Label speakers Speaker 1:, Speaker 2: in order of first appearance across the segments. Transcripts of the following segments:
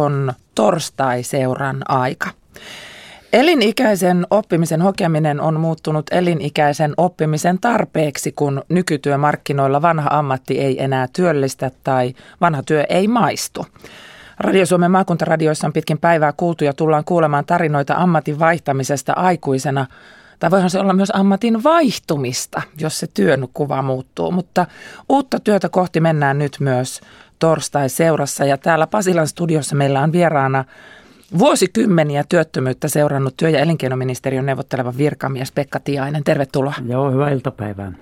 Speaker 1: on torstai-seuran aika. Elinikäisen oppimisen hokeminen on muuttunut elinikäisen oppimisen tarpeeksi, kun nykytyömarkkinoilla vanha ammatti ei enää työllistä tai vanha työ ei maistu. Radio Suomen maakuntaradioissa on pitkin päivää kuultu ja tullaan kuulemaan tarinoita ammatin vaihtamisesta aikuisena. Tai voihan se olla myös ammatin vaihtumista, jos se työn kuva muuttuu. Mutta uutta työtä kohti mennään nyt myös torstai-seurassa. Ja täällä Pasilan studiossa meillä on vieraana vuosikymmeniä työttömyyttä seurannut työ- ja elinkeinoministeriön neuvotteleva virkamies Pekka Tiainen. Tervetuloa.
Speaker 2: Joo, hyvää iltapäivää.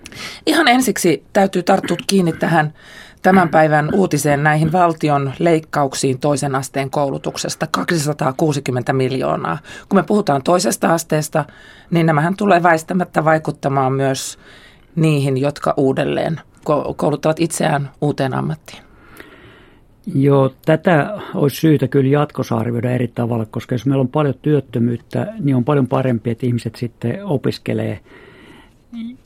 Speaker 1: Ihan ensiksi täytyy tarttua kiinni tähän tämän päivän uutiseen näihin valtion leikkauksiin toisen asteen koulutuksesta 260 miljoonaa. Kun me puhutaan toisesta asteesta, niin nämähän tulee väistämättä vaikuttamaan myös niihin, jotka uudelleen kouluttavat itseään uuteen ammattiin.
Speaker 2: Joo, tätä olisi syytä kyllä jatkossa arvioida eri tavalla, koska jos meillä on paljon työttömyyttä, niin on paljon parempi, että ihmiset sitten opiskelee.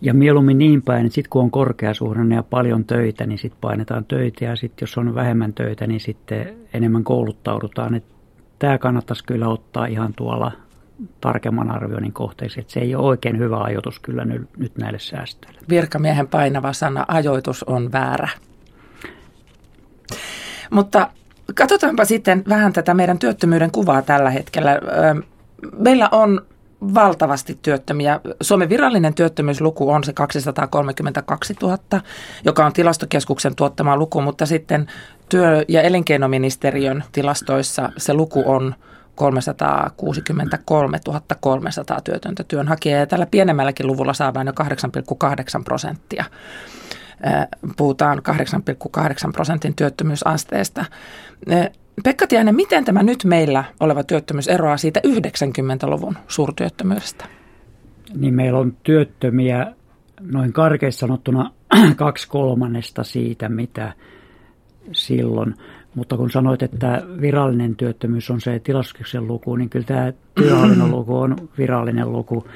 Speaker 2: Ja mieluummin niin päin, että sitten kun on korkeasuhdanne ja paljon töitä, niin sitten painetaan töitä ja sitten jos on vähemmän töitä, niin sitten enemmän kouluttaudutaan. Että tämä kannattaisi kyllä ottaa ihan tuolla tarkemman arvioinnin kohteeksi. Että se ei ole oikein hyvä ajoitus kyllä nyt näille säästöille.
Speaker 1: Virkamiehen painava sana ajoitus on väärä. Mutta katsotaanpa sitten vähän tätä meidän työttömyyden kuvaa tällä hetkellä. Meillä on valtavasti työttömiä. Suomen virallinen työttömyysluku on se 232 000, joka on tilastokeskuksen tuottama luku, mutta sitten työ- ja elinkeinoministeriön tilastoissa se luku on 363 300 työtöntä työnhakijaa ja tällä pienemmälläkin luvulla saadaan jo 8,8 prosenttia puhutaan 8,8 prosentin työttömyysasteesta. Pekka Tiainen, miten tämä nyt meillä oleva työttömyys eroaa siitä 90-luvun suurtyöttömyydestä?
Speaker 2: Niin meillä on työttömiä noin karkeissa sanottuna kaksi kolmannesta siitä, mitä silloin. Mutta kun sanoit, että virallinen työttömyys on se tilaskyksen luku, niin kyllä tämä työhallinnon luku on virallinen luku.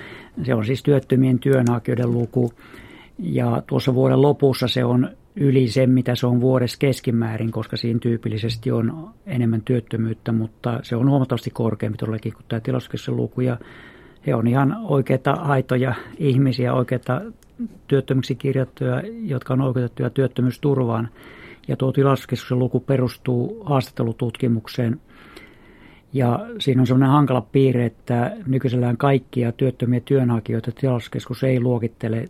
Speaker 2: Se on siis työttömien työnhakijoiden luku. Ja tuossa vuoden lopussa se on yli sen, mitä se on vuodessa keskimäärin, koska siinä tyypillisesti on enemmän työttömyyttä, mutta se on huomattavasti korkeampi todellakin kuin tämä tilastokeskuksen luku. Ja he on ihan oikeita aitoja ihmisiä, oikeita työttömyksi kirjattuja, jotka on oikeutettuja työttömyysturvaan. Ja tuo tilastokeskuksen luku perustuu haastattelututkimukseen. Ja siinä on sellainen hankala piirre, että nykyisellään kaikkia työttömiä työnhakijoita tilastokeskus ei luokittele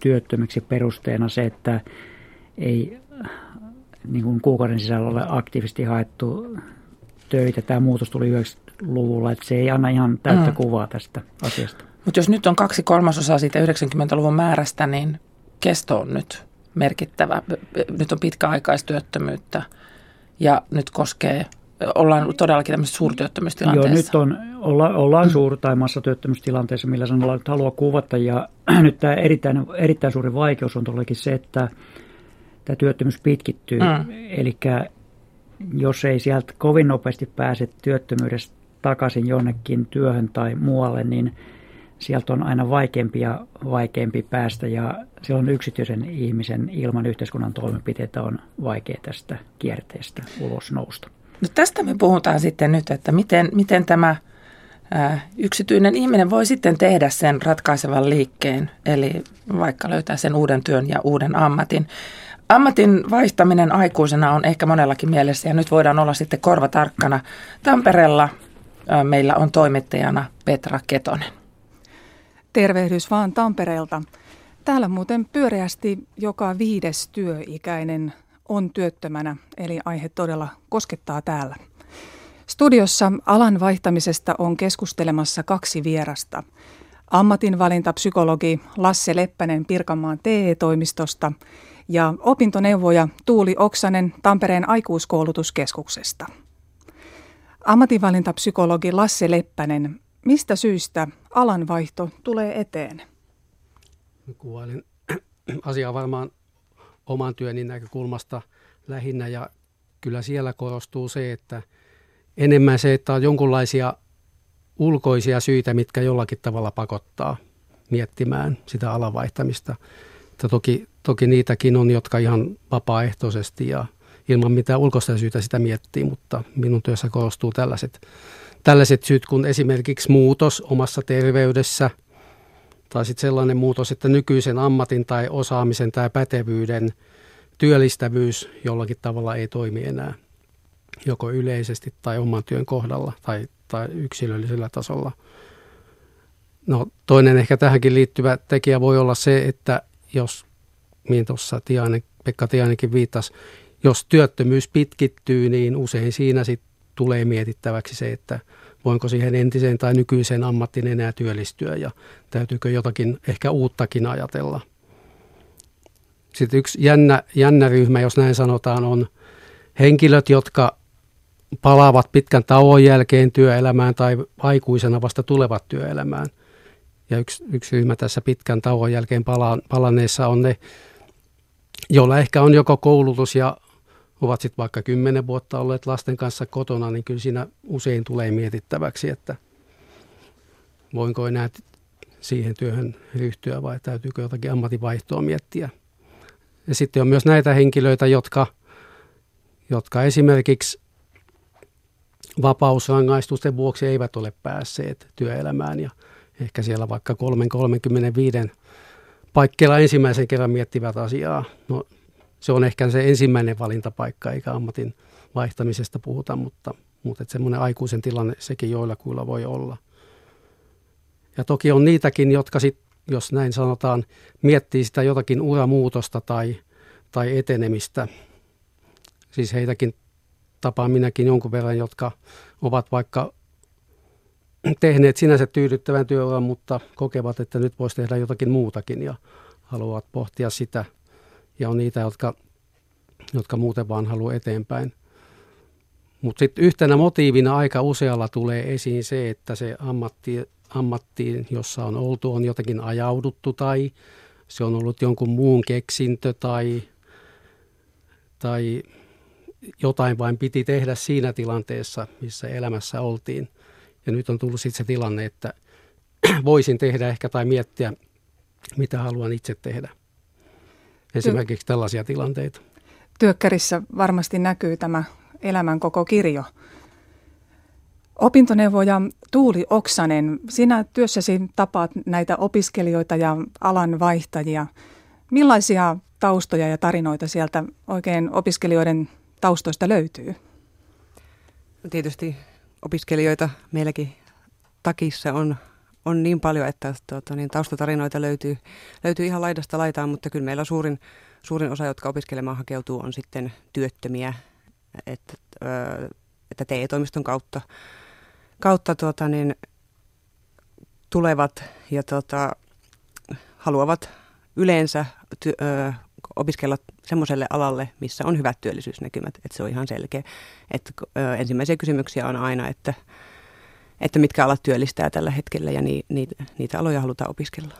Speaker 2: työttömiksi perusteena se, että ei niin kuin kuukauden sisällä ole aktiivisesti haettu töitä. Tämä muutos tuli 90-luvulla, että se ei anna ihan täyttä mm. kuvaa tästä asiasta.
Speaker 1: Mutta jos nyt on kaksi kolmasosaa siitä 90-luvun määrästä, niin kesto on nyt merkittävä. Nyt on pitkäaikaistyöttömyyttä ja nyt koskee ollaan todellakin tämmöisessä suurtyöttömyystilanteessa.
Speaker 2: Joo, nyt on, olla, ollaan suur- tai massatyöttömyystilanteessa, millä sanalla nyt haluaa kuvata. Ja nyt tämä erittäin, erittäin suuri vaikeus on todellakin se, että tämä työttömyys pitkittyy. Mm. Eli jos ei sieltä kovin nopeasti pääse työttömyydestä takaisin jonnekin työhön tai muualle, niin sieltä on aina vaikeampi ja vaikeampi päästä ja silloin yksityisen ihmisen ilman yhteiskunnan toimenpiteitä on vaikea tästä kierteestä ulos nousta.
Speaker 1: No tästä me puhutaan sitten nyt, että miten, miten tämä ää, yksityinen ihminen voi sitten tehdä sen ratkaisevan liikkeen, eli vaikka löytää sen uuden työn ja uuden ammatin. Ammatin vaihtaminen aikuisena on ehkä monellakin mielessä ja nyt voidaan olla sitten korvatarkkana. Tampereella ää, meillä on toimittajana Petra Ketonen.
Speaker 3: Tervehdys vaan Tampereelta. Täällä muuten pyöreästi joka viides työikäinen on työttömänä, eli aihe todella koskettaa täällä. Studiossa alan vaihtamisesta on keskustelemassa kaksi vierasta. Ammatinvalintapsykologi Lasse Leppänen Pirkanmaan TE-toimistosta ja opintoneuvoja Tuuli Oksanen Tampereen aikuiskoulutuskeskuksesta. Ammatinvalintapsykologi Lasse Leppänen, mistä syystä alanvaihto tulee eteen?
Speaker 4: Kuvailin asiaa varmaan oman työni näkökulmasta lähinnä ja kyllä siellä korostuu se, että enemmän se, että on jonkunlaisia ulkoisia syitä, mitkä jollakin tavalla pakottaa miettimään sitä alanvaihtamista. Että toki, toki niitäkin on, jotka ihan vapaaehtoisesti ja ilman mitään ulkoista syytä sitä miettii, mutta minun työssä korostuu tällaiset, tällaiset syyt kuin esimerkiksi muutos omassa terveydessä tai sitten sellainen muutos, että nykyisen ammatin tai osaamisen tai pätevyyden työllistävyys jollakin tavalla ei toimi enää joko yleisesti tai oman työn kohdalla tai, tai yksilöllisellä tasolla. No, toinen ehkä tähänkin liittyvä tekijä voi olla se, että jos, mihin tuossa Tiainen, Pekka Tiainenkin viittasi, jos työttömyys pitkittyy, niin usein siinä sitten tulee mietittäväksi se, että voinko siihen entiseen tai nykyiseen ammattiin enää työllistyä ja täytyykö jotakin ehkä uuttakin ajatella. Sitten yksi jännä, jännä ryhmä, jos näin sanotaan, on henkilöt, jotka palaavat pitkän tauon jälkeen työelämään tai aikuisena vasta tulevat työelämään. Ja yksi, yksi ryhmä tässä pitkän tauon jälkeen pala, palanneessa on ne, joilla ehkä on joko koulutus ja ovat sitten vaikka kymmenen vuotta olleet lasten kanssa kotona, niin kyllä siinä usein tulee mietittäväksi, että voinko enää siihen työhön ryhtyä vai täytyykö jotakin ammatinvaihtoa miettiä. Ja sitten on myös näitä henkilöitä, jotka, jotka esimerkiksi vapausrangaistusten vuoksi eivät ole päässeet työelämään ja ehkä siellä vaikka 3-35 paikkeilla ensimmäisen kerran miettivät asiaa. No, se on ehkä se ensimmäinen valintapaikka, eikä ammatin vaihtamisesta puhuta, mutta, mutta että semmoinen aikuisen tilanne sekin joillakuilla voi olla. Ja toki on niitäkin, jotka sitten, jos näin sanotaan, miettii sitä jotakin uramuutosta tai, tai etenemistä. Siis heitäkin tapaan minäkin jonkun verran, jotka ovat vaikka tehneet sinänsä tyydyttävän työuran, mutta kokevat, että nyt voisi tehdä jotakin muutakin ja haluavat pohtia sitä. Ja on niitä, jotka, jotka muuten vaan haluaa eteenpäin. Mutta sitten yhtenä motiivina aika usealla tulee esiin se, että se ammatti, ammattiin, jossa on oltu, on jotenkin ajauduttu tai se on ollut jonkun muun keksintö tai, tai jotain vain piti tehdä siinä tilanteessa, missä elämässä oltiin. Ja nyt on tullut sitten se tilanne, että voisin tehdä ehkä tai miettiä, mitä haluan itse tehdä. Esimerkiksi tällaisia tilanteita.
Speaker 3: Työkkärissä varmasti näkyy tämä elämän koko kirjo. Opintoneuvoja Tuuli Oksanen, sinä työssäsi tapaat näitä opiskelijoita ja alan vaihtajia. Millaisia taustoja ja tarinoita sieltä oikein opiskelijoiden taustoista löytyy?
Speaker 5: No tietysti opiskelijoita meilläkin takissa on, on niin paljon, että tuota, niin taustatarinoita löytyy, löytyy ihan laidasta laitaan, mutta kyllä meillä suurin, suurin osa, jotka opiskelemaan hakeutuu, on sitten työttömiä, että, että TE-toimiston kautta, kautta tuota, niin, tulevat ja tuota, haluavat yleensä ty, ö, opiskella semmoiselle alalle, missä on hyvät työllisyysnäkymät, että se on ihan selkeä. Että, ö, ensimmäisiä kysymyksiä on aina, että, että mitkä alat työllistää tällä hetkellä ja ni, ni, niitä aloja halutaan opiskella.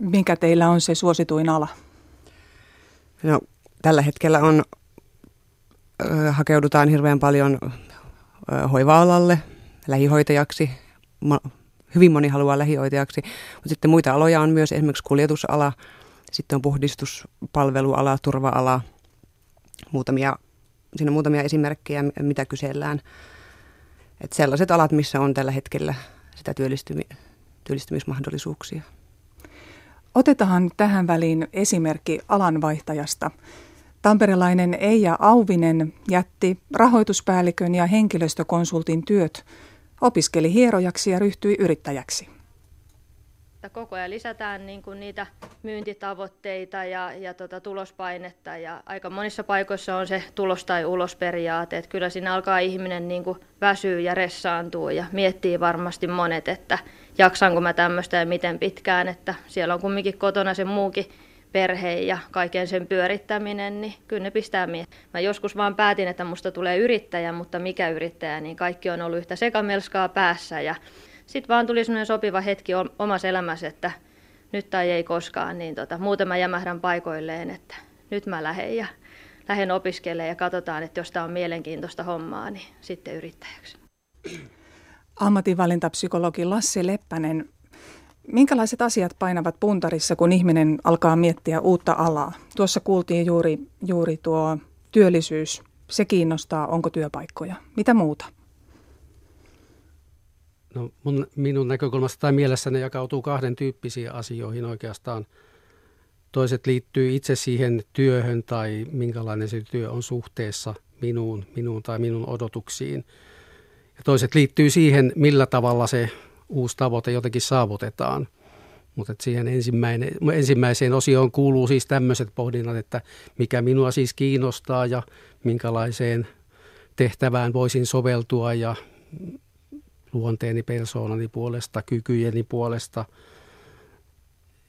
Speaker 3: Mikä teillä on se suosituin ala?
Speaker 5: No, tällä hetkellä on, ö, hakeudutaan hirveän paljon ö, hoiva-alalle, lähihoitajaksi. Mo, hyvin moni haluaa lähihoitajaksi, mutta sitten muita aloja on myös esimerkiksi kuljetusala, sitten on puhdistuspalveluala, turva-ala, muutamia, siinä on muutamia esimerkkejä, mitä kysellään. Et sellaiset alat, missä on tällä hetkellä sitä työllistymi- työllistymismahdollisuuksia.
Speaker 3: Otetaan tähän väliin esimerkki alanvaihtajasta. Tamperelainen Eija Auvinen jätti rahoituspäällikön ja henkilöstökonsultin työt, opiskeli hierojaksi ja ryhtyi yrittäjäksi
Speaker 6: että koko ajan lisätään niin kuin niitä myyntitavoitteita ja, ja tota tulospainetta ja aika monissa paikoissa on se tulos tai ulos periaate, että kyllä siinä alkaa ihminen niin kuin väsyä ja ressaantuu ja miettii varmasti monet, että jaksanko mä tämmöistä ja miten pitkään, että siellä on kumminkin kotona se muukin perhe ja kaiken sen pyörittäminen, niin kyllä ne pistää miettimään. Mä joskus vaan päätin, että musta tulee yrittäjä, mutta mikä yrittäjä, niin kaikki on ollut yhtä sekamelskaa päässä ja sitten vaan tuli semmoinen sopiva hetki omassa elämässä, että nyt tai ei koskaan, niin tota, muuten mä jämähdän paikoilleen, että nyt mä lähden ja lähden opiskelemaan ja katsotaan, että jos tämä on mielenkiintoista hommaa, niin sitten yrittäjäksi.
Speaker 3: Ammatinvalintapsykologi Lassi Leppänen, minkälaiset asiat painavat puntarissa, kun ihminen alkaa miettiä uutta alaa? Tuossa kuultiin juuri, juuri tuo työllisyys, se kiinnostaa, onko työpaikkoja. Mitä muuta?
Speaker 4: No mun, minun näkökulmasta tai mielessä ne jakautuu kahden tyyppisiin asioihin oikeastaan. Toiset liittyy itse siihen työhön tai minkälainen se työ on suhteessa minuun, minuun tai minun odotuksiin. Ja toiset liittyy siihen, millä tavalla se uusi tavoite jotenkin saavutetaan. Mutta siihen ensimmäiseen osioon kuuluu siis tämmöiset pohdinnat, että mikä minua siis kiinnostaa ja minkälaiseen tehtävään voisin soveltua ja luonteeni, persoonani puolesta, kykyjeni puolesta.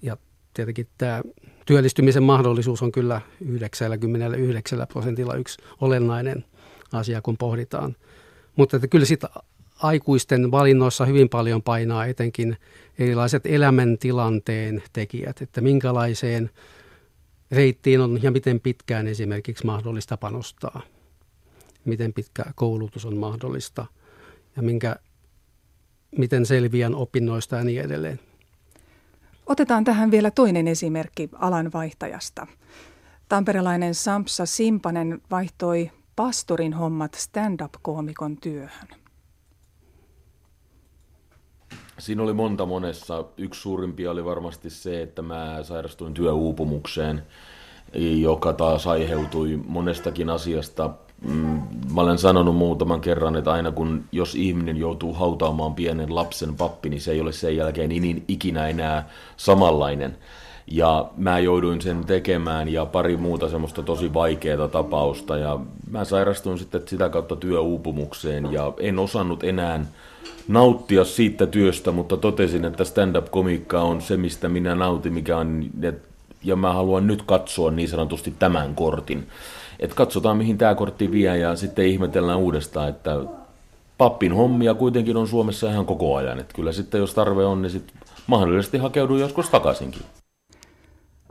Speaker 4: Ja tietenkin tämä työllistymisen mahdollisuus on kyllä 99 prosentilla yksi olennainen asia, kun pohditaan. Mutta että kyllä sitä aikuisten valinnoissa hyvin paljon painaa etenkin erilaiset elämäntilanteen tekijät, että minkälaiseen reittiin on ja miten pitkään esimerkiksi mahdollista panostaa, miten pitkä koulutus on mahdollista ja minkä, miten selviän opinnoista ja niin edelleen.
Speaker 3: Otetaan tähän vielä toinen esimerkki alanvaihtajasta. Tamperelainen Sampsa Simpanen vaihtoi pastorin hommat stand-up-koomikon työhön.
Speaker 7: Siinä oli monta monessa. Yksi suurimpia oli varmasti se, että mä sairastuin työuupumukseen, joka taas aiheutui monestakin asiasta. Mm, mä olen sanonut muutaman kerran, että aina kun jos ihminen joutuu hautaamaan pienen lapsen pappi, niin se ei ole sen jälkeen niin ikinä enää samanlainen. Ja mä jouduin sen tekemään ja pari muuta semmoista tosi vaikeaa tapausta. Ja mä sairastuin sitten sitä kautta työuupumukseen ja en osannut enää nauttia siitä työstä, mutta totesin, että stand-up-komiikka on se, mistä minä nautin, mikä on, ja mä haluan nyt katsoa niin sanotusti tämän kortin. Et katsotaan, mihin tämä kortti vie, ja sitten ihmetellään uudestaan, että pappin hommia kuitenkin on Suomessa ihan koko ajan. Et kyllä sitten, jos tarve on, niin sitten mahdollisesti hakeudu joskus takaisinkin.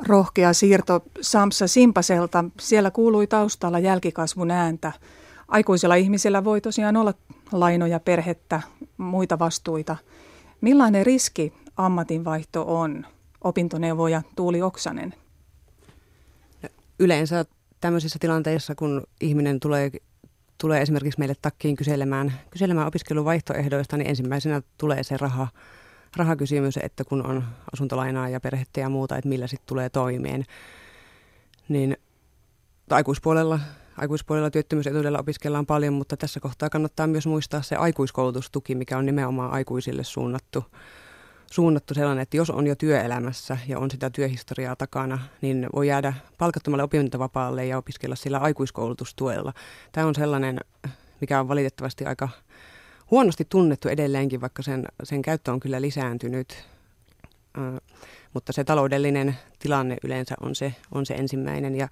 Speaker 3: Rohkea siirto Samsa Simpaselta. Siellä kuului taustalla jälkikasvun ääntä. Aikuisella ihmisellä voi tosiaan olla lainoja, perhettä, muita vastuita. Millainen riski ammatinvaihto on? Opintoneuvoja Tuuli Oksanen.
Speaker 5: Yleensä tämmöisissä tilanteissa, kun ihminen tulee, tulee esimerkiksi meille takkiin kyselemään, kyselemään opiskeluvaihtoehdoista, niin ensimmäisenä tulee se raha, rahakysymys, että kun on asuntolainaa ja perhettä ja muuta, että millä sitten tulee toimeen. Niin aikuispuolella aikuispuolella työttömyysetuudella opiskellaan paljon, mutta tässä kohtaa kannattaa myös muistaa se aikuiskoulutustuki, mikä on nimenomaan aikuisille suunnattu, suunnattu sellainen, että jos on jo työelämässä ja on sitä työhistoriaa takana, niin voi jäädä palkattomalle opintovapaalle ja opiskella sillä aikuiskoulutustuella. Tämä on sellainen, mikä on valitettavasti aika huonosti tunnettu edelleenkin, vaikka sen, sen käyttö on kyllä lisääntynyt. Mutta se taloudellinen tilanne yleensä on se, on se ensimmäinen. Ja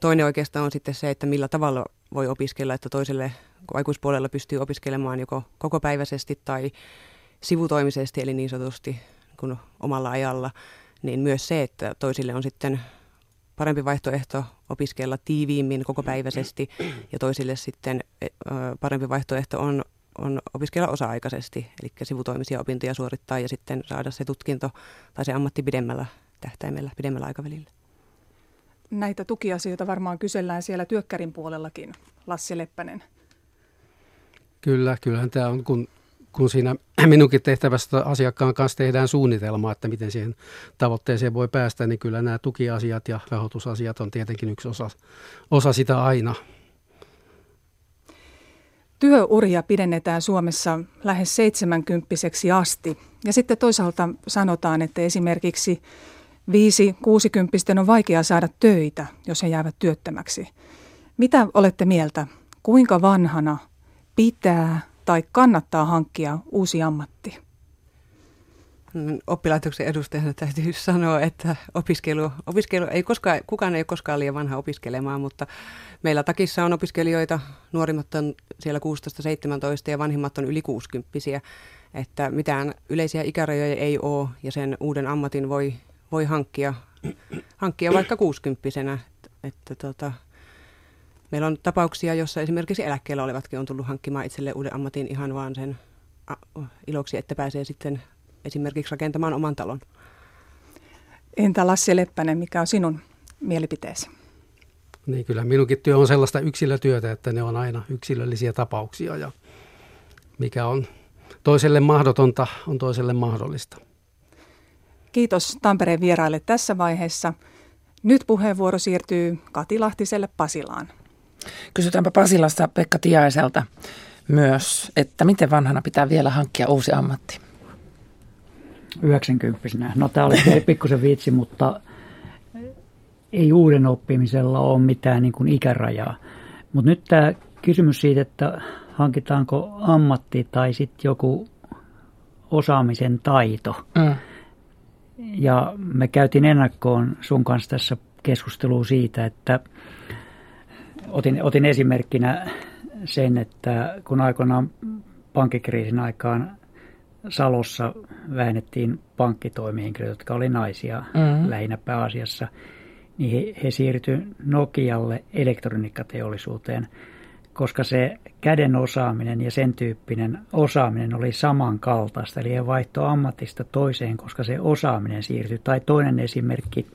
Speaker 5: Toinen oikeastaan on sitten se, että millä tavalla voi opiskella, että toiselle aikuispuolella pystyy opiskelemaan joko kokopäiväisesti tai sivutoimisesti, eli niin sanotusti kun omalla ajalla, niin myös se, että toisille on sitten parempi vaihtoehto opiskella tiiviimmin kokopäiväisesti ja toisille sitten parempi vaihtoehto on, on opiskella osa-aikaisesti, eli sivutoimisia opintoja suorittaa ja sitten saada se tutkinto tai se ammatti pidemmällä tähtäimellä, pidemmällä aikavälillä
Speaker 3: näitä tukiasioita varmaan kysellään siellä työkkärin puolellakin, Lassi Leppänen.
Speaker 4: Kyllä, kyllähän tämä on, kun, kun siinä minunkin tehtävästä asiakkaan kanssa tehdään suunnitelma, että miten siihen tavoitteeseen voi päästä, niin kyllä nämä tukiasiat ja rahoitusasiat on tietenkin yksi osa, osa sitä aina.
Speaker 3: Työuria pidennetään Suomessa lähes 70 asti. Ja sitten toisaalta sanotaan, että esimerkiksi Viisi kuusikymppisten on vaikea saada töitä, jos he jäävät työttömäksi. Mitä olette mieltä? Kuinka vanhana pitää tai kannattaa hankkia uusi ammatti?
Speaker 5: Oppilaitoksen edustajana täytyy sanoa, että opiskelu, opiskelu ei koskaan, kukaan ei ole koskaan liian vanha opiskelemaan, mutta meillä takissa on opiskelijoita, nuorimmat on siellä 16-17 ja vanhimmat on yli 60 että mitään yleisiä ikärajoja ei ole ja sen uuden ammatin voi voi hankkia, hankkia vaikka kuusikymppisenä. Että, että tota, meillä on tapauksia, jossa esimerkiksi eläkkeellä olevatkin on tullut hankkimaan itselle uuden ammatin ihan vaan sen iloksi, että pääsee sitten esimerkiksi rakentamaan oman talon.
Speaker 3: Entä Lassi Leppänen, mikä on sinun mielipiteesi?
Speaker 4: Niin kyllä minunkin työ on sellaista yksilötyötä, että ne on aina yksilöllisiä tapauksia ja mikä on toiselle mahdotonta, on toiselle mahdollista.
Speaker 3: Kiitos Tampereen vieraille tässä vaiheessa. Nyt puheenvuoro siirtyy Kati Lahtiselle Pasilaan.
Speaker 1: Kysytäänpä Pasilassa Pekka Tiaiselta myös, että miten vanhana pitää vielä hankkia uusi ammatti?
Speaker 2: 90 No tämä oli pikkusen vitsi, mutta ei uuden oppimisella ole mitään niin kuin ikärajaa. Mutta nyt tämä kysymys siitä, että hankitaanko ammatti tai sitten joku osaamisen taito. Mm. Ja me käytiin ennakkoon sun kanssa tässä keskustelua siitä, että otin, otin esimerkkinä sen, että kun aikoinaan pankkikriisin aikaan Salossa vähennettiin pankkitoimihenkilöitä, jotka oli naisia mm-hmm. lähinnä pääasiassa, niin he, he siirtyivät Nokialle elektroniikkateollisuuteen, koska se käden osaaminen ja sen tyyppinen osaaminen oli samankaltaista. Eli he vaihtoi ammatista toiseen, koska se osaaminen siirtyi. Tai toinen esimerkki,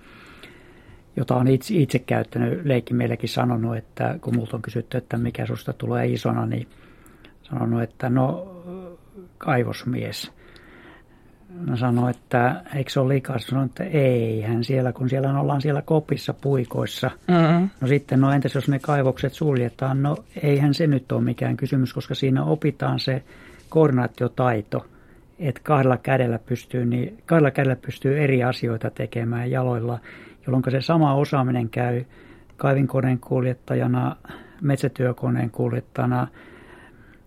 Speaker 2: jota on itse, itse käyttänyt, Leikki meillekin sanonut, että kun multa on kysytty, että mikä susta tulee isona, niin sanonut, että no kaivosmies. Mä sanoin, että eikö se ole liikaa? Sanoin, että ei, hän siellä, kun siellä ollaan siellä kopissa puikoissa. Mm-hmm. No sitten, no entäs jos ne kaivokset suljetaan? No eihän se nyt ole mikään kysymys, koska siinä opitaan se koordinaatiotaito, että kahdella kädellä pystyy, niin, kahdella kädellä pystyy eri asioita tekemään jaloilla, jolloin se sama osaaminen käy kaivinkoneen kuljettajana, metsätyökoneen kuljettajana,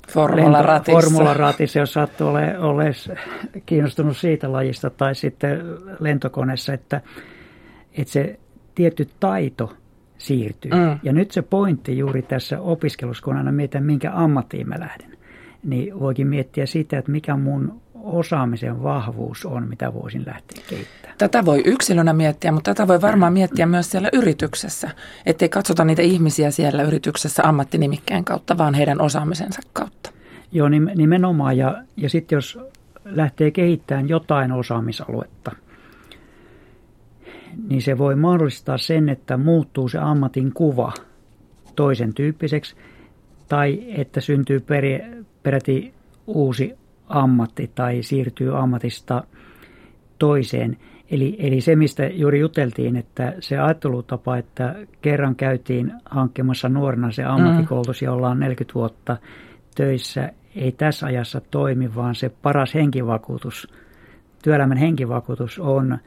Speaker 1: Formularatissa.
Speaker 2: Formularatissa, jos sattuu ole, ole kiinnostunut siitä lajista, tai sitten lentokoneessa, että, että se tietty taito siirtyy. Mm. Ja nyt se pointti juuri tässä opiskelussa, kun aina mietitään, minkä ammattiin mä lähden, niin voikin miettiä sitä, että mikä mun osaamisen vahvuus on, mitä voisin lähteä kehittämään.
Speaker 1: Tätä voi yksilönä miettiä, mutta tätä voi varmaan miettiä myös siellä yrityksessä. Ettei katsota niitä ihmisiä siellä yrityksessä ammattinimikkeen kautta, vaan heidän osaamisensa kautta.
Speaker 2: Joo, nimenomaan. Ja, ja sitten jos lähtee kehittämään jotain osaamisaluetta, niin se voi mahdollistaa sen, että muuttuu se ammatin kuva toisen tyyppiseksi, tai että syntyy peräti uusi ammatti tai siirtyy ammatista toiseen. Eli, eli se, mistä juuri juteltiin, että se ajattelutapa, että kerran käytiin hankkimassa nuorena se ammattikoulutus ja ollaan 40 vuotta töissä, ei tässä ajassa toimi, vaan se paras henkivakuutus, työelämän henkivakuutus on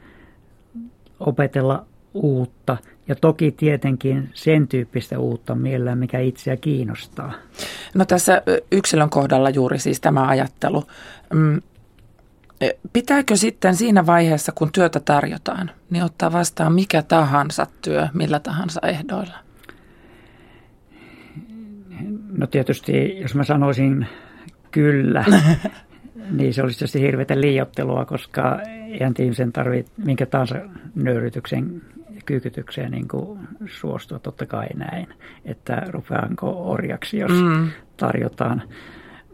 Speaker 2: opetella uutta ja toki tietenkin sen tyyppistä uutta mielellä, mikä itseä kiinnostaa.
Speaker 1: No tässä yksilön kohdalla juuri siis tämä ajattelu. Mm, e, pitääkö sitten siinä vaiheessa, kun työtä tarjotaan, niin ottaa vastaan mikä tahansa työ, millä tahansa ehdoilla?
Speaker 2: No tietysti, jos mä sanoisin kyllä, niin se olisi tietysti hirveätä liiottelua, koska eihän ihmisen tarvitse minkä tahansa nöyrytyksen kyykytykseen niin kuin suostua, totta kai näin, että rupeanko orjaksi, jos mm. tarjotaan.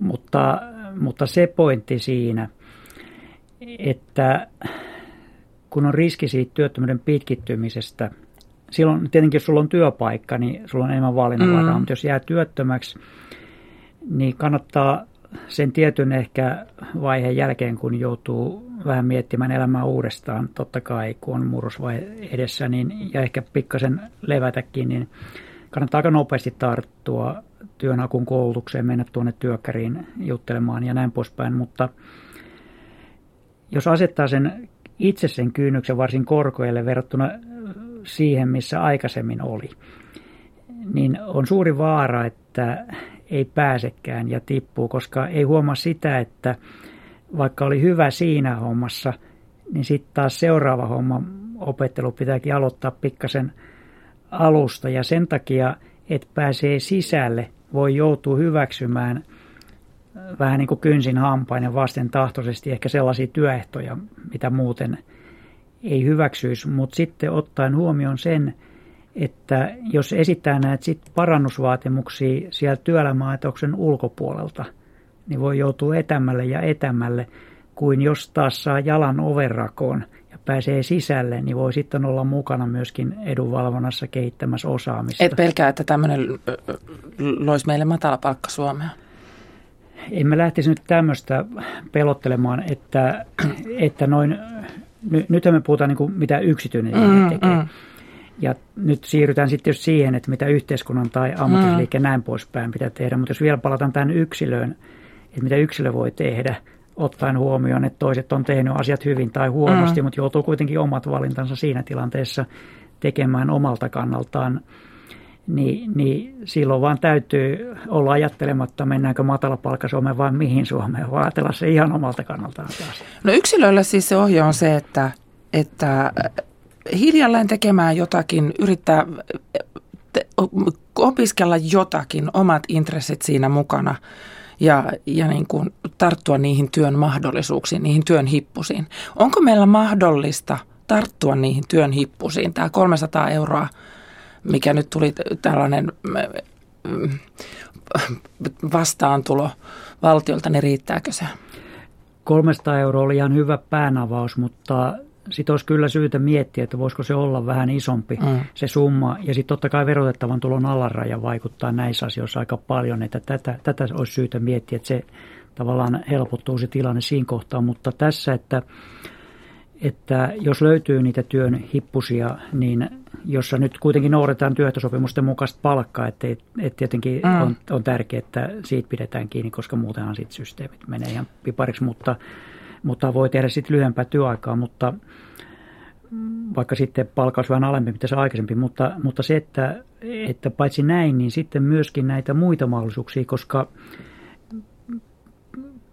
Speaker 2: Mutta, mutta se pointti siinä, että kun on riski siitä työttömyyden pitkittymisestä, silloin tietenkin jos sulla on työpaikka, niin sulla on enemmän valinnanvaraa, mm. mutta jos jää työttömäksi, niin kannattaa sen tietyn ehkä vaiheen jälkeen, kun joutuu vähän miettimään elämää uudestaan, totta kai kun on murrosvaihe edessä, niin, ja ehkä pikkasen levätäkin, niin kannattaa aika nopeasti tarttua työnhakun koulutukseen, mennä tuonne työkkäriin juttelemaan ja näin poispäin, mutta jos asettaa sen itse sen kynnyksen varsin korkoille verrattuna siihen, missä aikaisemmin oli, niin on suuri vaara, että ei pääsekään ja tippuu, koska ei huomaa sitä, että vaikka oli hyvä siinä hommassa, niin sitten taas seuraava homma opettelu pitääkin aloittaa pikkasen alusta. Ja sen takia, että pääsee sisälle, voi joutua hyväksymään vähän niin kuin kynsin hampainen vasten tahtoisesti ehkä sellaisia työehtoja, mitä muuten ei hyväksyisi, mutta sitten ottaen huomioon sen, että jos esittää näitä sit parannusvaatimuksia sieltä työelämäaitoksen ulkopuolelta, niin voi joutua etämälle ja etämälle, kuin jos taas saa jalan overrakoon ja pääsee sisälle, niin voi sitten olla mukana myöskin edunvalvonnassa kehittämässä osaamista.
Speaker 1: Et pelkää, että tämmöinen loisi meille matalapalkka Suomea?
Speaker 2: En mä lähtisi nyt tämmöistä pelottelemaan, että, että noin, ny, nythän me puhutaan niin kuin mitä yksityinen mm, tekee. Mm. Ja nyt siirrytään sitten siihen, että mitä yhteiskunnan tai ammattisliike mm. näin poispäin pitää tehdä. Mutta jos vielä palataan tähän yksilöön, että mitä yksilö voi tehdä, ottaen huomioon, että toiset on tehnyt asiat hyvin tai huonosti, mm. mutta joutuu kuitenkin omat valintansa siinä tilanteessa tekemään omalta kannaltaan, niin, niin silloin vaan täytyy olla ajattelematta, mennäänkö matalapalkka Suomeen vai mihin Suomeen, vaan ajatella se ihan omalta kannaltaan taas.
Speaker 1: No yksilöllä siis se ohje on se, että, että hiljalleen tekemään jotakin, yrittää opiskella jotakin, omat intressit siinä mukana ja, ja niin kuin tarttua niihin työn mahdollisuuksiin, niihin työn hippusiin. Onko meillä mahdollista tarttua niihin työn hippusiin? Tämä 300 euroa, mikä nyt tuli tällainen vastaantulo valtiolta, niin riittääkö se?
Speaker 2: 300 euroa oli ihan hyvä päänavaus, mutta sitten olisi kyllä syytä miettiä, että voisiko se olla vähän isompi mm. se summa. Ja sitten totta kai verotettavan tulon alaraja vaikuttaa näissä asioissa aika paljon, että tätä, tätä olisi syytä miettiä, että se tavallaan helpottuu se tilanne siinä kohtaa. Mutta tässä, että, että jos löytyy niitä työn hippusia, niin jossa nyt kuitenkin noudatetaan työehtosopimusten mukaista palkkaa, että, että tietenkin mm. on, on tärkeää, että siitä pidetään kiinni, koska muutenhan sitten systeemit menee ihan pipariksi, mutta mutta voi tehdä sitten lyhyempää työaikaa, mutta vaikka sitten palkaus vähän alempi, mitä se aikaisempi, mutta, mutta se, että, että paitsi näin, niin sitten myöskin näitä muita mahdollisuuksia, koska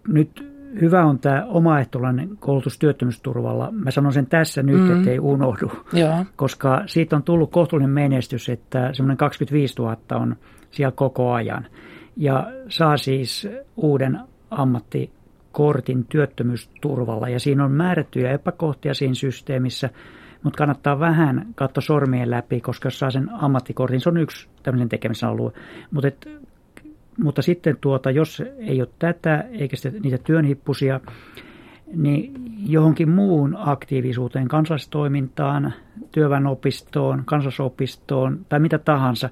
Speaker 2: nyt hyvä on tämä omaehtoinen koulutus työttömyysturvalla. Mä sanon sen tässä nyt, mm. ettei unohdu, Joo. koska siitä on tullut kohtuullinen menestys, että semmoinen 25 000 on siellä koko ajan. Ja saa siis uuden ammatti kortin työttömyysturvalla ja siinä on määrättyjä epäkohtia siinä systeemissä, mutta kannattaa vähän katsoa sormien läpi, koska jos saa sen ammattikortin, se on yksi tämmöinen tekemisen alue. Mutta, et, mutta sitten tuota, jos ei ole tätä eikä sitten niitä työnhippusia, niin johonkin muun aktiivisuuteen, kansallistoimintaan, työväenopistoon, kansallisopistoon tai mitä tahansa,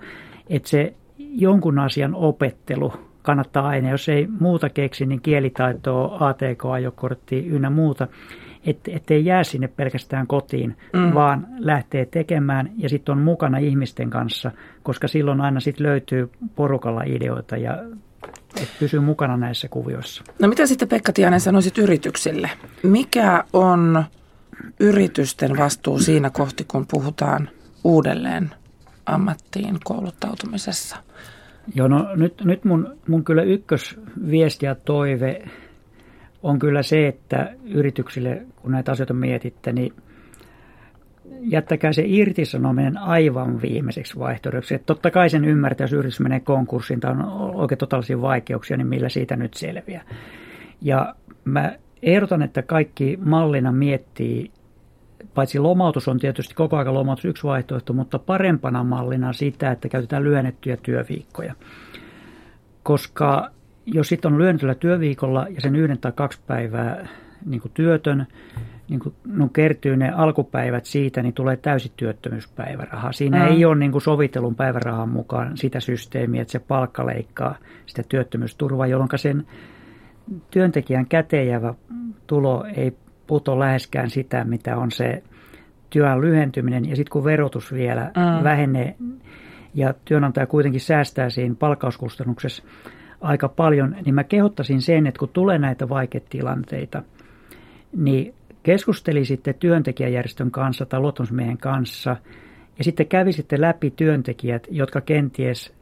Speaker 2: että se jonkun asian opettelu kannattaa aina, jos ei muuta keksi, niin kielitaitoa, ATK-ajokortti ynnä muuta, että ei jää sinne pelkästään kotiin, mm. vaan lähtee tekemään ja sitten on mukana ihmisten kanssa, koska silloin aina sitten löytyy porukalla ideoita ja että pysyy mukana näissä kuvioissa.
Speaker 1: No mitä sitten Pekka Tianen sanoisit yrityksille? Mikä on yritysten vastuu siinä kohti, kun puhutaan uudelleen ammattiin kouluttautumisessa?
Speaker 2: Joo, no nyt, nyt mun, mun kyllä ykkösviesti ja toive on kyllä se, että yrityksille, kun näitä asioita mietitte, niin jättäkää se irtisanominen aivan viimeiseksi vaihtoehdoksi. Että totta kai sen ymmärtää, jos yritys menee konkurssiin tai on oikein totaalisia vaikeuksia, niin millä siitä nyt selviää. Ja mä ehdotan, että kaikki mallina miettii paitsi lomautus on tietysti koko ajan lomautus yksi vaihtoehto, mutta parempana mallina sitä, että käytetään lyhennettyjä työviikkoja. Koska jos sitten on lyhennetyllä työviikolla ja sen yhden tai kaksi päivää niin kuin työtön, niin kuin no kertyy ne alkupäivät siitä, niin tulee täysi työttömyyspäiväraha. Siinä mm. ei ole niin kuin sovitellun päivärahan mukaan sitä systeemiä, että se palkka leikkaa sitä työttömyysturvaa, jolloin sen työntekijän käteenjäävä tulo ei puto läheskään sitä, mitä on se työn lyhentyminen. Ja sitten kun verotus vielä mm. vähenee ja työnantaja kuitenkin säästää siinä palkkauskustannuksessa aika paljon, niin mä kehottaisin sen, että kun tulee näitä vaikeita tilanteita, niin keskustelisitte työntekijäjärjestön kanssa tai luottamusmiehen kanssa ja sitten kävisitte läpi työntekijät, jotka kenties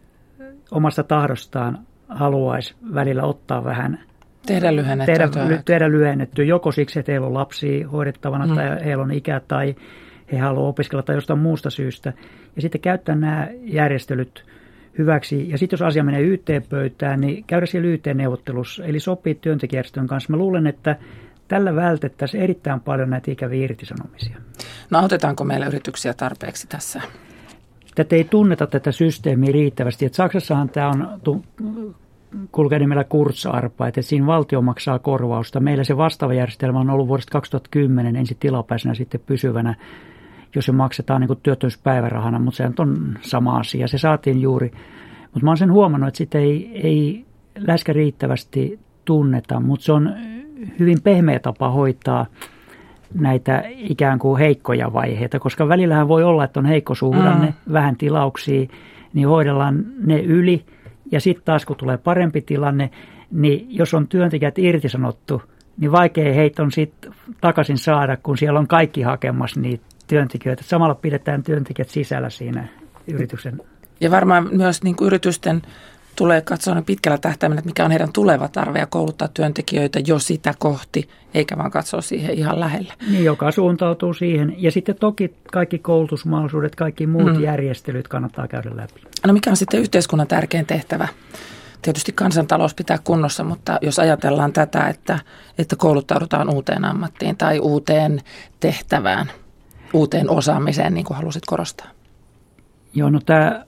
Speaker 2: omasta tahdostaan haluaisi välillä ottaa vähän
Speaker 1: Tehdä lyhennettyä.
Speaker 2: Tehdä, tehdä lyhennettyä joko siksi, että heillä on lapsia hoidettavana mm. tai heillä on ikä tai he haluavat opiskella tai jostain muusta syystä. Ja sitten käyttää nämä järjestelyt hyväksi. Ja sitten jos asia menee yhteen-pöytään, niin käydä siellä yhteen-neuvottelussa, eli sopii työntekijärjestön kanssa. Mä luulen, että tällä vältettäisiin erittäin paljon näitä ikäviä irtisanomisia.
Speaker 1: No autetaanko meillä yrityksiä tarpeeksi tässä?
Speaker 2: Tätä ei tunneta tätä systeemiä riittävästi. Et Saksassahan tämä on kulkee nimellä kursarpa, että siinä valtio maksaa korvausta. Meillä se vastaava järjestelmä on ollut vuodesta 2010 ensin tilapäisenä sitten pysyvänä, jos se maksetaan niin kuin työttömyyspäivärahana, mutta se on sama asia. Se saatiin juuri, mutta mä oon sen huomannut, että sitä ei, ei läskä riittävästi tunneta, mutta se on hyvin pehmeä tapa hoitaa näitä ikään kuin heikkoja vaiheita, koska välillähän voi olla, että on heikko suhdanne, mm. vähän tilauksia, niin hoidellaan ne yli. Ja sitten taas kun tulee parempi tilanne, niin jos on työntekijät irtisanottu, niin vaikea heitä on sitten takaisin saada, kun siellä on kaikki hakemassa niitä työntekijöitä. Samalla pidetään työntekijät sisällä siinä yrityksen.
Speaker 1: Ja varmaan myös niin kuin yritysten tulee katsoa pitkällä tähtäimellä, että mikä on heidän tuleva tarve ja kouluttaa työntekijöitä jo sitä kohti, eikä vaan katsoa siihen ihan lähellä.
Speaker 2: Niin, joka suuntautuu siihen. Ja sitten toki kaikki koulutusmahdollisuudet, kaikki muut mm. järjestelyt kannattaa käydä läpi.
Speaker 1: No mikä on sitten yhteiskunnan tärkein tehtävä? Tietysti kansantalous pitää kunnossa, mutta jos ajatellaan tätä, että, että kouluttaudutaan uuteen ammattiin tai uuteen tehtävään, uuteen osaamiseen, niin kuin halusit korostaa.
Speaker 2: Joo, no tämä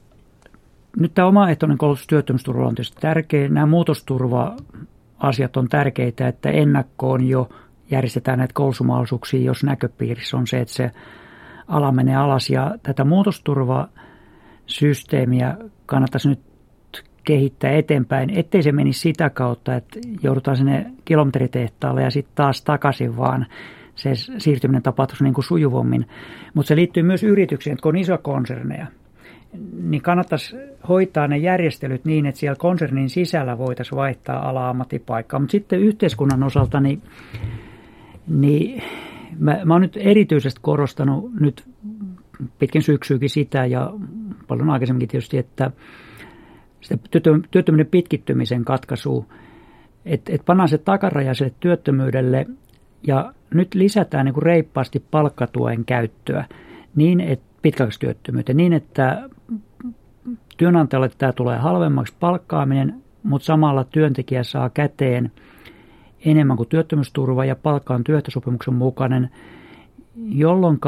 Speaker 2: nyt tämä omaehtoinen koulutus työttömyysturva on tietysti tärkeä. Nämä muutosturva-asiat on tärkeitä, että ennakkoon jo järjestetään näitä koulutusmahdollisuuksia, jos näköpiirissä on se, että se ala menee alas. Ja tätä muutosturvasysteemiä kannattaisi nyt kehittää eteenpäin, ettei se menisi sitä kautta, että joudutaan sinne kilometritehtaalle ja sitten taas takaisin, vaan se siirtyminen tapahtuisi niin kuin sujuvommin. Mutta se liittyy myös yrityksiin, että kun on iso konserneja – niin kannattaisi hoitaa ne järjestelyt niin, että siellä konsernin sisällä voitaisiin vaihtaa ala-ammattipaikkaa. Mutta sitten yhteiskunnan osalta, niin, niin mä, mä oon nyt erityisesti korostanut nyt pitkin syksyykin sitä ja paljon aikaisemminkin tietysti, että työttömyyden pitkittymisen katkaisu, että et pannaan se takarajaiselle työttömyydelle ja nyt lisätään niin kuin reippaasti palkkatuen käyttöä niin, että pitkäaikaistyöttömyyteen niin, että työnantajalle tämä tulee halvemmaksi palkkaaminen, mutta samalla työntekijä saa käteen enemmän kuin työttömyysturva ja palkka on työehtosopimuksen mukainen, jolloin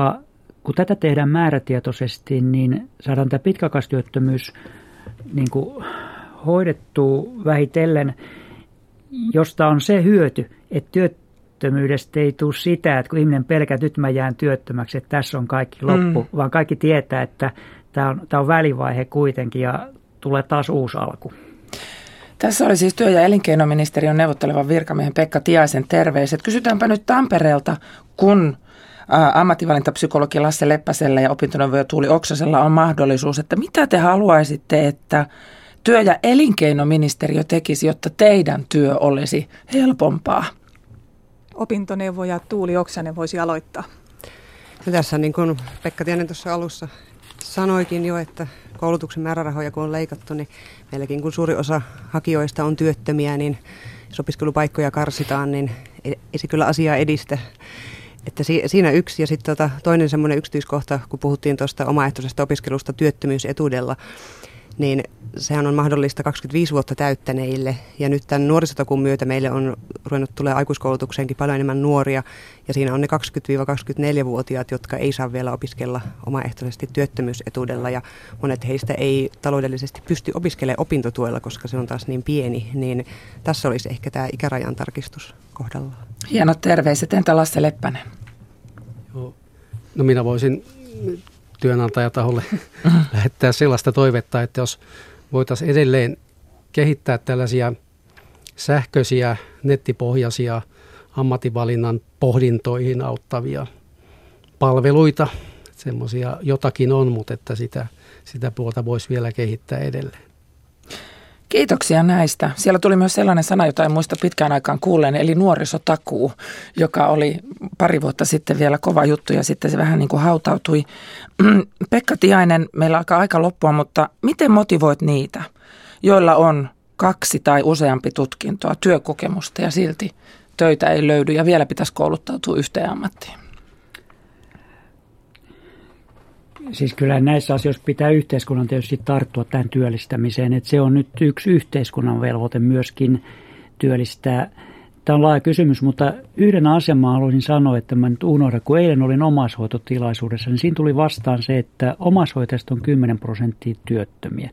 Speaker 2: kun tätä tehdään määrätietoisesti, niin saadaan tämä pitkäaikaistyöttömyys niin hoidettua vähitellen, josta on se hyöty, että työttömyydestä ei tule sitä, että kun ihminen pelkää, että nyt mä jään työttömäksi, että tässä on kaikki loppu, mm. vaan kaikki tietää, että tämä on, tämä on välivaihe kuitenkin ja tulee taas uusi alku.
Speaker 1: Tässä oli siis työ- ja elinkeinoministeriön neuvottelevan virkamiehen Pekka Tiaisen terveiset. Kysytäänpä nyt Tampereelta, kun ammattivalintapsykologi Lasse Leppäsellä ja opintoneuvoja Tuuli Oksasella on mahdollisuus, että mitä te haluaisitte, että työ- ja elinkeinoministeriö tekisi, jotta teidän työ olisi helpompaa?
Speaker 3: Opintoneuvoja Tuuli Oksanen voisi aloittaa.
Speaker 5: No tässä niin kuin Pekka Tiainen tuossa alussa sanoikin jo, että koulutuksen määrärahoja kun on leikattu, niin meilläkin kun suuri osa hakijoista on työttömiä, niin jos opiskelupaikkoja karsitaan, niin ei se kyllä asiaa edistä. Että siinä yksi ja sitten tota, toinen semmoinen yksityiskohta, kun puhuttiin tuosta omaehtoisesta opiskelusta työttömyysetuudella, niin sehän on mahdollista 25 vuotta täyttäneille. Ja nyt tämän nuorisotakuun myötä meille on ruvennut tulee aikuiskoulutukseenkin paljon enemmän nuoria. Ja siinä on ne 20-24-vuotiaat, jotka ei saa vielä opiskella omaehtoisesti työttömyysetuudella. Ja monet heistä ei taloudellisesti pysty opiskelemaan opintotuella, koska se on taas niin pieni. Niin tässä olisi ehkä tämä ikärajan tarkistus kohdallaan.
Speaker 1: Hienot terveiset. Entä Lasse Leppänen?
Speaker 4: Joo. No minä voisin työnantajataholle lähettää sellaista toivetta, että jos voitaisiin edelleen kehittää tällaisia sähköisiä, nettipohjaisia ammattivalinnan pohdintoihin auttavia palveluita. Semmoisia jotakin on, mutta että sitä, sitä puolta voisi vielä kehittää edelleen.
Speaker 1: Kiitoksia näistä. Siellä tuli myös sellainen sana, jota en muista pitkään aikaan kuulleen, eli nuorisotakuu, joka oli pari vuotta sitten vielä kova juttu ja sitten se vähän niin kuin hautautui. Pekka Tiainen, meillä alkaa aika loppua, mutta miten motivoit niitä, joilla on kaksi tai useampi tutkintoa, työkokemusta ja silti töitä ei löydy ja vielä pitäisi kouluttautua yhteen ammattiin?
Speaker 2: Siis kyllä näissä asioissa pitää yhteiskunnan tietysti tarttua tähän työllistämiseen, että se on nyt yksi yhteiskunnan velvoite myöskin työllistää. Tämä on laaja kysymys, mutta yhden mä haluaisin sanoa, että mä nyt unohdan, kun eilen olin omaishoitotilaisuudessa, niin siinä tuli vastaan se, että omaishoitajista on 10 prosenttia työttömiä.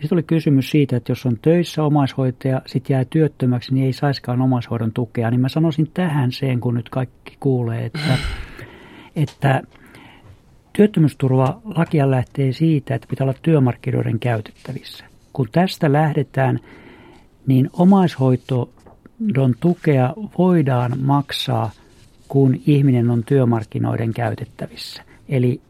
Speaker 2: sitten oli kysymys siitä, että jos on töissä omaishoitaja, sitten jää työttömäksi, niin ei saiskaan omaishoidon tukea. Niin mä sanoisin tähän sen, kun nyt kaikki kuulee, että, että työttömyysturva lakia lähtee siitä, että pitää olla työmarkkinoiden käytettävissä. Kun tästä lähdetään, niin omaishoitodon tukea voidaan maksaa, kun ihminen on työmarkkinoiden käytettävissä. Eli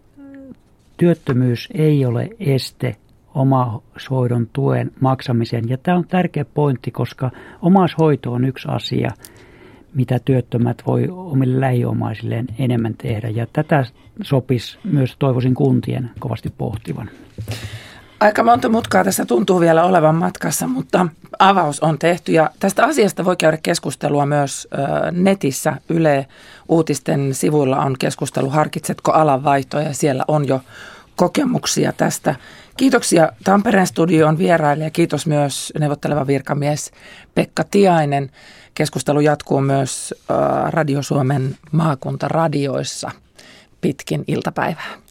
Speaker 2: työttömyys ei ole este omaishoidon tuen maksamiseen. Ja tämä on tärkeä pointti, koska omaishoito on yksi asia, mitä työttömät voi omille lähiomaisilleen enemmän tehdä. Ja tätä sopisi myös toivoisin kuntien kovasti pohtivan.
Speaker 1: Aika monta mutkaa tässä tuntuu vielä olevan matkassa, mutta avaus on tehty ja tästä asiasta voi käydä keskustelua myös netissä. Yle Uutisten sivuilla on keskustelu Harkitsetko alan vaihtoa ja siellä on jo kokemuksia tästä. Kiitoksia Tampereen studion vieraille ja kiitos myös neuvotteleva virkamies Pekka Tiainen. Keskustelu jatkuu myös Radio Suomen maakuntaradioissa pitkin iltapäivää.